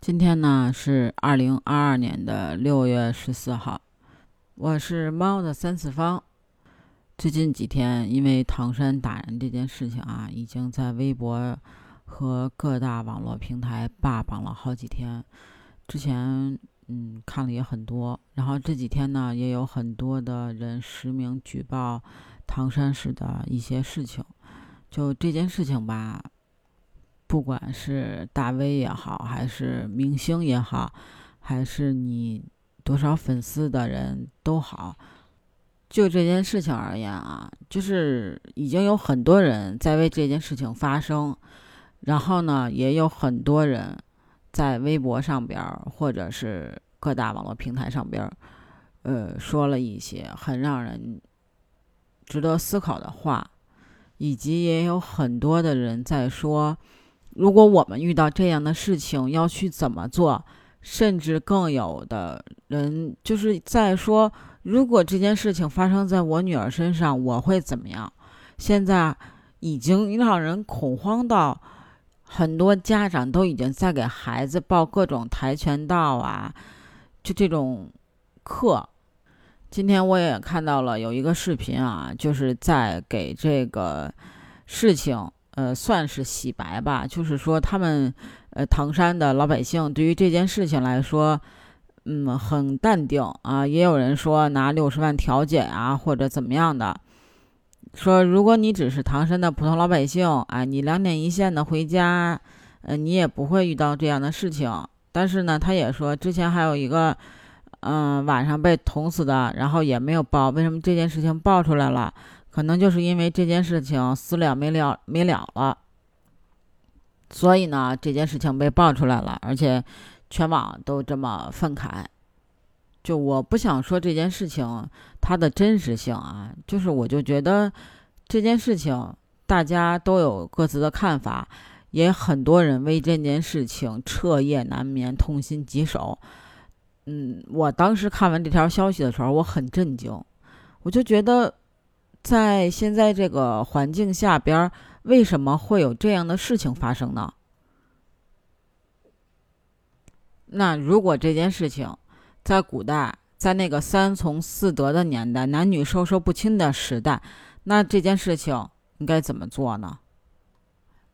今天呢是二零二二年的六月十四号，我是猫的三次方。最近几天，因为唐山打人这件事情啊，已经在微博和各大网络平台霸榜了好几天。之前嗯看了也很多，然后这几天呢，也有很多的人实名举报唐山市的一些事情。就这件事情吧。不管是大 V 也好，还是明星也好，还是你多少粉丝的人都好，就这件事情而言啊，就是已经有很多人在为这件事情发声，然后呢，也有很多人在微博上边或者是各大网络平台上边，呃，说了一些很让人值得思考的话，以及也有很多的人在说。如果我们遇到这样的事情，要去怎么做？甚至更有的人就是在说，如果这件事情发生在我女儿身上，我会怎么样？现在已经让人恐慌到，很多家长都已经在给孩子报各种跆拳道啊，就这种课。今天我也看到了有一个视频啊，就是在给这个事情。呃，算是洗白吧，就是说他们，呃，唐山的老百姓对于这件事情来说，嗯，很淡定啊。也有人说拿六十万调解啊，或者怎么样的，说如果你只是唐山的普通老百姓，哎，你两点一线的回家，呃，你也不会遇到这样的事情。但是呢，他也说之前还有一个，嗯，晚上被捅死的，然后也没有报，为什么这件事情爆出来了？可能就是因为这件事情私了没了没了了，所以呢，这件事情被爆出来了，而且全网都这么愤慨。就我不想说这件事情它的真实性啊，就是我就觉得这件事情大家都有各自的看法，也很多人为这件事情彻夜难眠、痛心疾首。嗯，我当时看完这条消息的时候，我很震惊，我就觉得。在现在这个环境下边，为什么会有这样的事情发生呢？那如果这件事情在古代，在那个三从四德的年代，男女授受不亲的时代，那这件事情应该怎么做呢？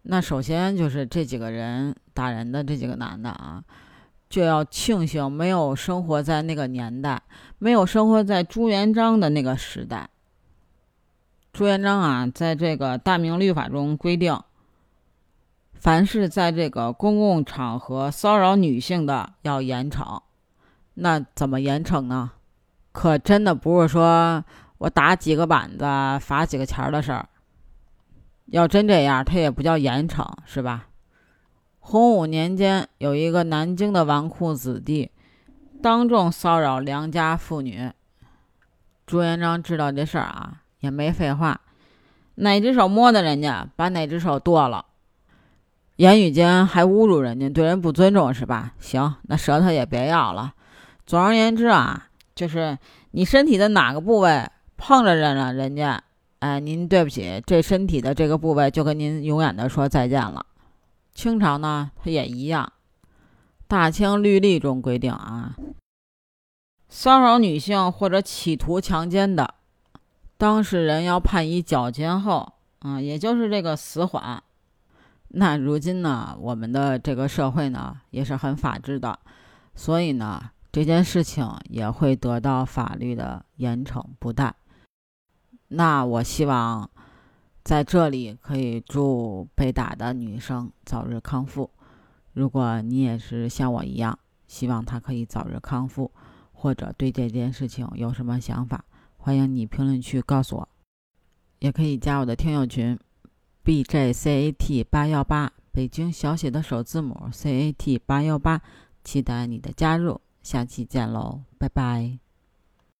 那首先就是这几个人打人的这几个男的啊，就要庆幸没有生活在那个年代，没有生活在朱元璋的那个时代。朱元璋啊，在这个大明律法中规定，凡是在这个公共场合骚扰女性的，要严惩。那怎么严惩呢？可真的不是说我打几个板子、罚几个钱的事儿。要真这样，他也不叫严惩，是吧？洪武年间，有一个南京的纨绔子弟，当众骚扰良家妇女。朱元璋知道这事儿啊。也没废话，哪只手摸的人家，把哪只手剁了。言语间还侮辱人家，对人不尊重是吧？行，那舌头也别要了。总而言之啊，就是你身体的哪个部位碰着人了，人家，哎，您对不起，这身体的这个部位就跟您永远的说再见了。清朝呢，它也一样，《大清律例》中规定啊，骚扰女性或者企图强奸的。当事人要判以绞监后，啊，也就是这个死缓。那如今呢，我们的这个社会呢也是很法治的，所以呢，这件事情也会得到法律的严惩不贷。那我希望在这里可以祝被打的女生早日康复。如果你也是像我一样，希望她可以早日康复，或者对这件事情有什么想法。欢迎你评论区告诉我，也可以加我的听友群，bjcat 八幺八，北京小写的首字母 cat 八幺八，期待你的加入，下期见喽，拜拜。